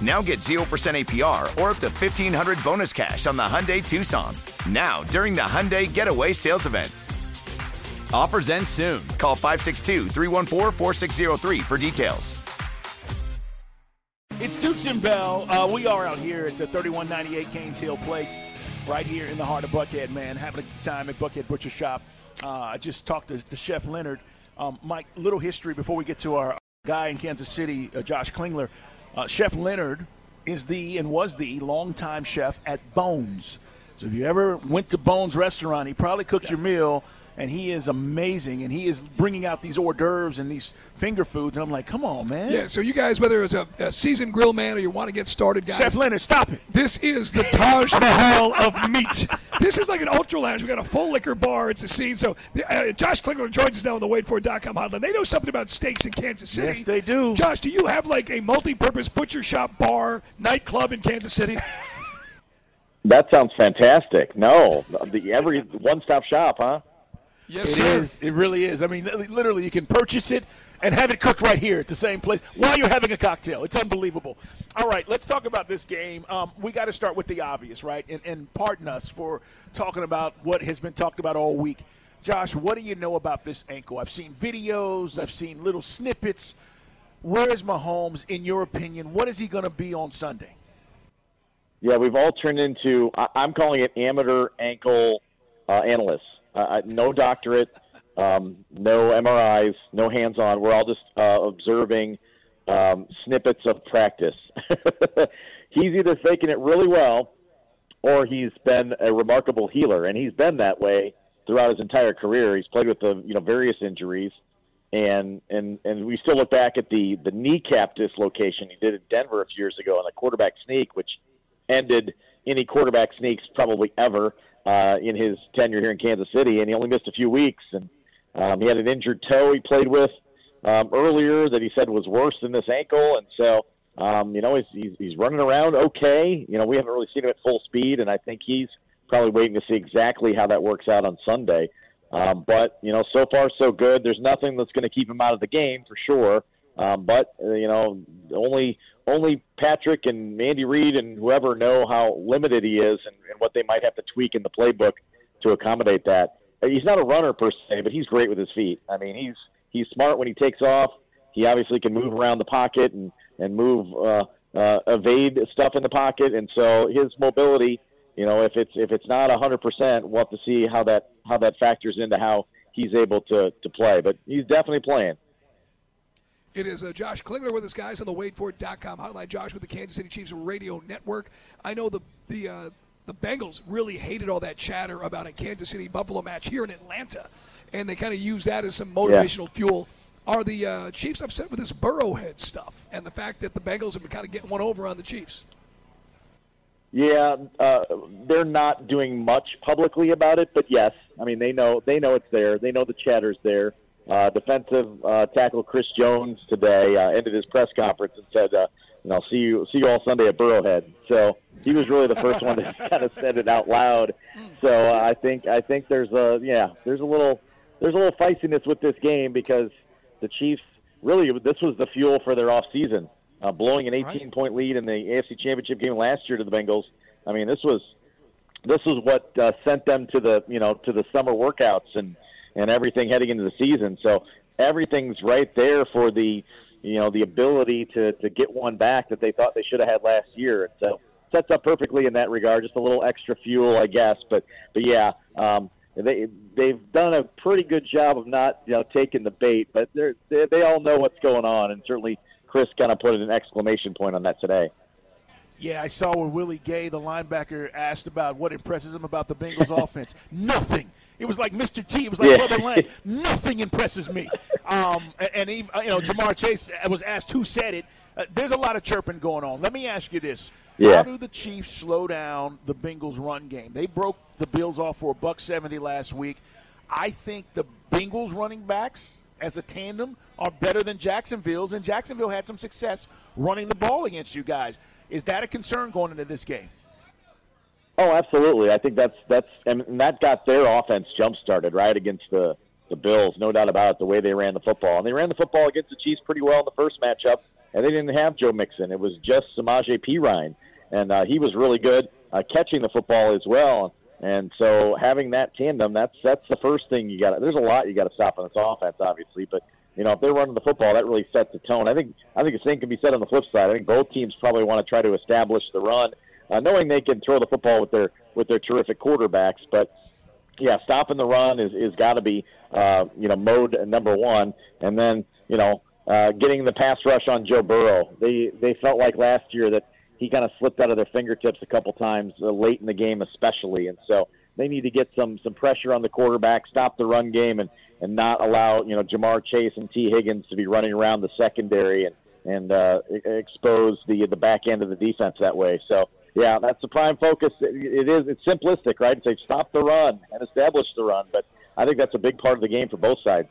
Now get 0% APR or up to 1500 bonus cash on the Hyundai Tucson. Now, during the Hyundai Getaway Sales Event. Offers end soon. Call 562 314 4603 for details. It's Dukes and Bell. Uh, we are out here at the 3198 Cains Hill Place, right here in the heart of Buckhead, man. Having a good time at Buckhead Butcher Shop. Uh, I just talked to, to Chef Leonard. Um, Mike, little history before we get to our guy in Kansas City, uh, Josh Klingler. Uh, chef Leonard is the and was the longtime chef at Bones. So if you ever went to Bones restaurant, he probably cooked your meal, and he is amazing. And he is bringing out these hors d'oeuvres and these finger foods, and I'm like, come on, man. Yeah, so you guys, whether it's a, a seasoned grill man or you want to get started, guys, Chef Leonard, stop it. this is the Taj Mahal of meat. This is like an ultra lounge. We got a full liquor bar. It's a scene. So uh, Josh Klingler joins us now on the wadeford.com hotline. They know something about steaks in Kansas City. Yes, they do. Josh, do you have like a multi-purpose butcher shop, bar, nightclub in Kansas City? That sounds fantastic. No, the every one-stop shop, huh? Yes, It sir. is. It really is. I mean, literally, you can purchase it and have it cooked right here at the same place while you're having a cocktail. It's unbelievable. All right, let's talk about this game. Um, we got to start with the obvious, right? And, and pardon us for talking about what has been talked about all week. Josh, what do you know about this ankle? I've seen videos, I've seen little snippets. Where is Mahomes, in your opinion? What is he going to be on Sunday? Yeah, we've all turned into. I, I'm calling it amateur ankle uh, analysts. Uh, no doctorate, um, no MRIs, no hands-on. We're all just uh, observing um, snippets of practice. he's either faking it really well, or he's been a remarkable healer, and he's been that way throughout his entire career. He's played with the you know various injuries, and and and we still look back at the the kneecap dislocation he did in Denver a few years ago on the quarterback sneak, which ended any quarterback sneaks probably ever uh, in his tenure here in Kansas City, and he only missed a few weeks. And um, he had an injured toe he played with um, earlier that he said was worse than this ankle, and so um, you know he's, he's he's running around okay. You know we haven't really seen him at full speed, and I think he's probably waiting to see exactly how that works out on Sunday. Um, but you know, so far so good. There's nothing that's going to keep him out of the game for sure. Um, but uh, you know, only only Patrick and Andy Reid and whoever know how limited he is and, and what they might have to tweak in the playbook to accommodate that. He's not a runner per se, but he's great with his feet. I mean, he's he's smart when he takes off. He obviously can move around the pocket and and move uh, uh, evade stuff in the pocket, and so his mobility. You know, if it's if it's not a hundred percent, we'll have to see how that how that factors into how he's able to to play. But he's definitely playing. It is uh, Josh Klingler with us, guys, on the wadeford.com hotline. Josh with the Kansas City Chiefs Radio Network. I know the the uh, the Bengals really hated all that chatter about a Kansas City Buffalo match here in Atlanta, and they kind of use that as some motivational fuel. Are the uh, Chiefs upset with this Burrowhead stuff and the fact that the Bengals have been kind of getting one over on the Chiefs? Yeah, uh, they're not doing much publicly about it, but yes, I mean they know they know it's there. They know the chatter's there. Uh, defensive uh, tackle Chris Jones today uh, ended his press conference and said, uh, "You know, see you see you all Sunday at Burrowhead." So he was really the first one to kind of said it out loud. So uh, I think I think there's a yeah there's a little there's a little feistiness with this game because the Chiefs really this was the fuel for their off season. uh, blowing an 18 point lead in the AFC Championship game last year to the Bengals. I mean, this was this was what uh, sent them to the you know to the summer workouts and and everything heading into the season. So everything's right there for the you know the ability to to get one back that they thought they should have had last year. So sets up perfectly in that regard. Just a little extra fuel, I guess. But but yeah, um, they they've done a pretty good job of not you know taking the bait. But they're, they they all know what's going on, and certainly Chris kind of put an exclamation point on that today. Yeah, I saw where Willie Gay, the linebacker, asked about what impresses him about the Bengals offense. Nothing. It was like Mr. T. It was like yeah. Lang. Nothing impresses me. Um, and, even, you know, Ja'Marr Chase was asked who said it. Uh, there's a lot of chirping going on. Let me ask you this: yeah. How do the Chiefs slow down the Bengals' run game? They broke the Bills off for a buck seventy last week. I think the Bengals running backs as a tandem are better than Jacksonville's, and Jacksonville had some success running the ball against you guys. Is that a concern going into this game? Oh, absolutely. I think that's that's and that got their offense jump started right against the the Bills, no doubt about it. The way they ran the football, and they ran the football against the Chiefs pretty well in the first matchup, and they didn't have Joe Mixon. It was just Samaje Perine, and uh, he was really good uh, catching the football as well. And so having that tandem, that's that's the first thing you got. There's a lot you got to stop on this offense, obviously, but you know if they're running the football, that really sets the tone. I think I think the same can be said on the flip side. I think both teams probably want to try to establish the run uh, knowing they can throw the football with their with their terrific quarterbacks. But yeah, stopping the run is is got to be uh, you know mode number one, and then you know uh, getting the pass rush on Joe Burrow. They they felt like last year that he kind of slipped out of their fingertips a couple times uh, late in the game, especially, and so they need to get some some pressure on the quarterback, stop the run game, and and not allow you know Ja'Marr Chase and Tee Higgins to be running around the secondary and and uh, expose the the back end of the defense that way. So yeah, that's the prime focus. It is. It's simplistic, right? Say stop the run and establish the run, but I think that's a big part of the game for both sides.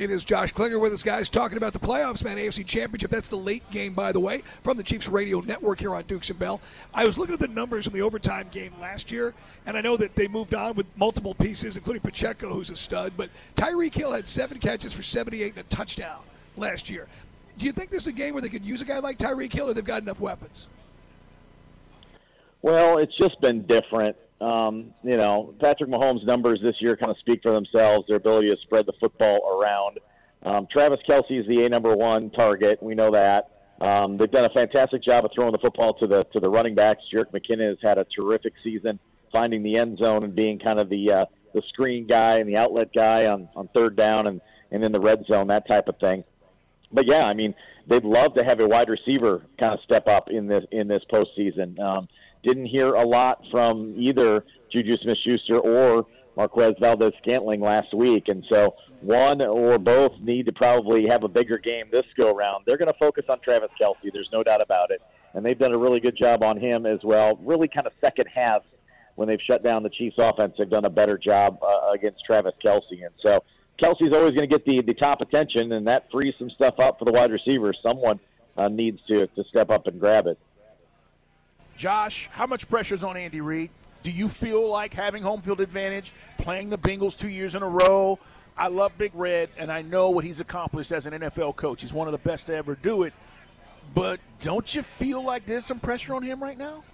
It is Josh Klingler with us, guys, talking about the playoffs, man. AFC Championship. That's the late game, by the way, from the Chiefs Radio Network here on Dukes and Bell. I was looking at the numbers from the overtime game last year, and I know that they moved on with multiple pieces, including Pacheco, who's a stud. But Tyreek Hill had seven catches for 78 and a touchdown last year. Do you think this is a game where they could use a guy like Tyreek Hill, or they've got enough weapons? Well, it's just been different. Um, you know, Patrick Mahomes' numbers this year kind of speak for themselves. Their ability to spread the football around. Um, Travis Kelce is the a number one target. We know that. Um, they've done a fantastic job of throwing the football to the to the running backs. Jerick McKinnon has had a terrific season, finding the end zone and being kind of the uh, the screen guy and the outlet guy on on third down and and in the red zone, that type of thing. But yeah, I mean, they'd love to have a wide receiver kind of step up in this in this postseason. Um, didn't hear a lot from either Juju Smith Schuster or Marquez Valdes Scantling last week. And so one or both need to probably have a bigger game this go around. They're going to focus on Travis Kelce. There's no doubt about it. And they've done a really good job on him as well. Really kind of second half when they've shut down the Chiefs offense, they've done a better job uh, against Travis Kelce. And so Kelce's always going to get the, the top attention, and that frees some stuff up for the wide receivers. Someone uh, needs to, to step up and grab it. Josh, how much pressure is on Andy Reid? Do you feel like having home field advantage, playing the Bengals two years in a row? I love Big Red, and I know what he's accomplished as an NFL coach. He's one of the best to ever do it. But don't you feel like there's some pressure on him right now?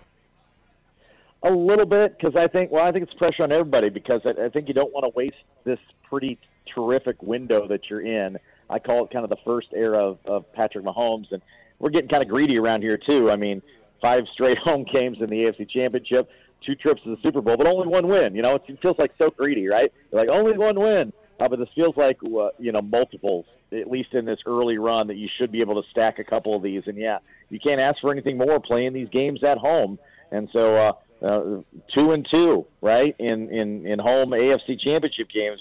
A little bit, because I think, well, I think it's pressure on everybody because I, I think you don't want to waste this pretty terrific window that you're in. I call it kind of the first era of, of Patrick Mahomes, and we're getting kind of greedy around here too. I mean, five straight home games in the AFC Championship, two trips to the Super Bowl, but only one win. You know, it feels like so greedy, right? You're like only one win, uh, but this feels like uh, you know multiples, at least in this early run, that you should be able to stack a couple of these. And yeah, you can't ask for anything more playing these games at home. And so uh, uh, two and two, right, in in in home AFC Championship games.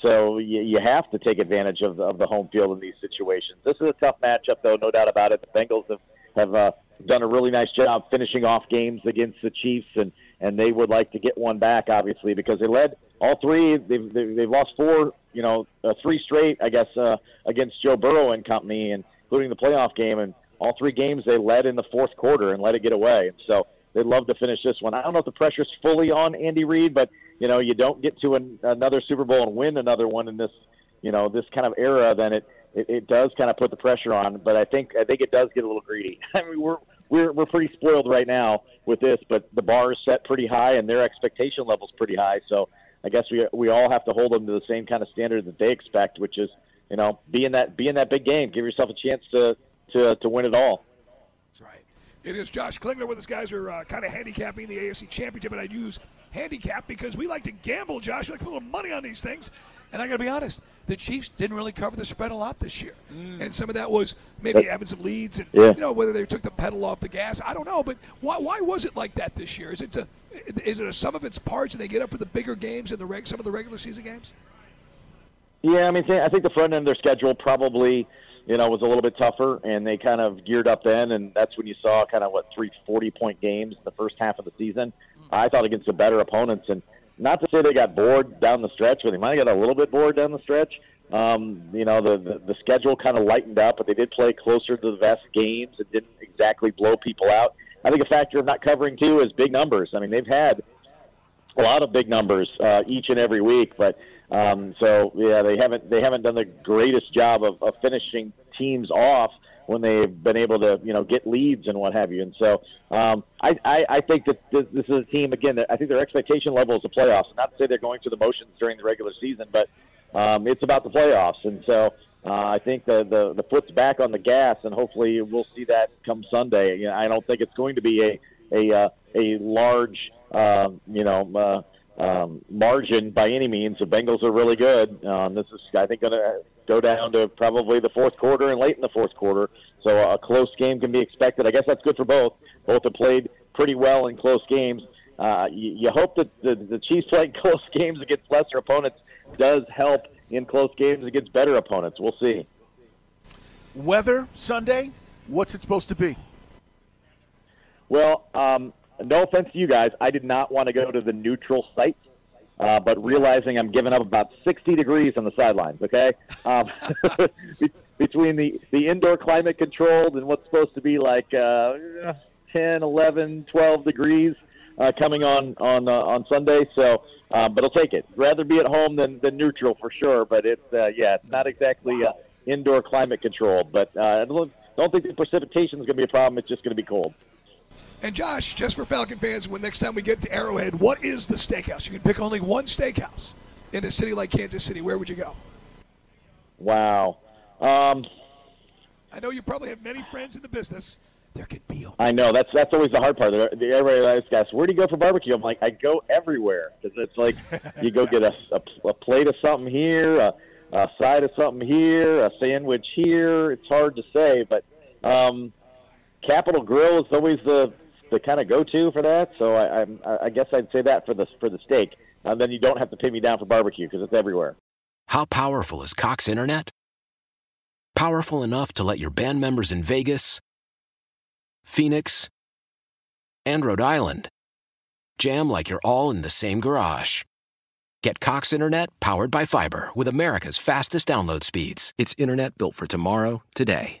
So you, you have to take advantage of of the home field in these situations. This is a tough matchup, though, no doubt about it. The Bengals have have uh, done a really nice job finishing off games against the Chiefs, and and they would like to get one back, obviously, because they led all three. They've they've, lost four, you know, uh, three straight, I guess, uh, against Joe Burrow and company, and including the playoff game, and all three games they led in the fourth quarter and let it get away. So they'd love to finish this one. I don't know if the pressure's fully on Andy Reid, but you know, you don't get to an, another Super Bowl and win another one in this, you know, this kind of era, then it it, it does kind of put the pressure on. But I think I think it does get a little greedy. I mean, we're we're we're pretty spoiled right now with this, but the bar is set pretty high and their expectation level's pretty high. So I guess we we all have to hold them to the same kind of standard that they expect, which is you know be in that be in that big game, give yourself a chance to to to win it all. That's right. It is Josh Klingler with us. Guys are uh, kind of handicapping the AFC Championship, and I'd use handicap because we like to gamble, Josh. We like to put a little money on these things. And I got to be honest, the Chiefs didn't really cover the spread a lot this year, mm. and some of that was maybe having some leads, and yeah. you know whether they took the pedal off the gas. I don't know, but why, why was it like that this year? Is it to, is it a sum of its parts, and they get up for the bigger games and the reg, some of the regular season games? Yeah, I mean, I think the front end of their schedule probably, you know, was a little bit tougher, and they kind of geared up then, and that's when you saw kind of what three forty point games in the first half of the season. Mm. I thought against the better opponents, and not to say they got bored down the stretch, but they might have got a little bit bored down the stretch. Um, you know, the, the the schedule kind of lightened up, but they did play closer to the vest games and didn't exactly blow people out. I think a factor of not covering too is big numbers. I mean, they've had a lot of big numbers uh, each and every week, but um, so yeah, they haven't they haven't done the greatest job of, of finishing teams off when they've been able to you know get leads and what have you. And so um, I, I I think that this, this is a team again. That I think their expectation level is the playoffs. Not to say they're going through the motions during the regular season, but um, it's about the playoffs. And so uh, I think the, the the foot's back on the gas, and hopefully we'll see that come Sunday. You know, I don't think it's going to be a a uh, a large uh, you know. Uh, um, margin by any means. The Bengals are really good. Um, this is, I think, going to go down to probably the fourth quarter and late in the fourth quarter. So a close game can be expected. I guess that's good for both. Both have played pretty well in close games. Uh, you, you hope that the, the Chiefs playing close games against lesser opponents does help in close games against better opponents. We'll see. Weather Sunday, what's it supposed to be? Well, um, no offense to you guys, I did not want to go to the neutral site uh, but realizing I'm giving up about 60 degrees on the sidelines. Okay, um, between the the indoor climate controlled and what's supposed to be like uh, 10, 11, 12 degrees uh, coming on on uh, on Sunday. So, um, but I'll take it. Rather be at home than than neutral for sure. But it's uh, yeah, it's not exactly uh, indoor climate controlled. But uh, don't think the precipitation is going to be a problem. It's just going to be cold. And Josh, just for Falcon fans, when next time we get to Arrowhead, what is the steakhouse? You can pick only one steakhouse in a city like Kansas City. Where would you go? Wow. Um, I know you probably have many friends in the business. There could be. Only I know that's that's always the hard part. The, the everybody asks, "Where do you go for barbecue?" I'm like, I go everywhere because it's like you go get a, a, a plate of something here, a, a side of something here, a sandwich here. It's hard to say, but um, Capital Grille is always the the kind of go to for that. So I, I, I guess I'd say that for the for the steak. And then you don't have to pay me down for barbecue because it's everywhere. How powerful is Cox Internet? Powerful enough to let your band members in Vegas, Phoenix, and Rhode Island jam like you're all in the same garage. Get Cox Internet powered by fiber with America's fastest download speeds. It's internet built for tomorrow, today.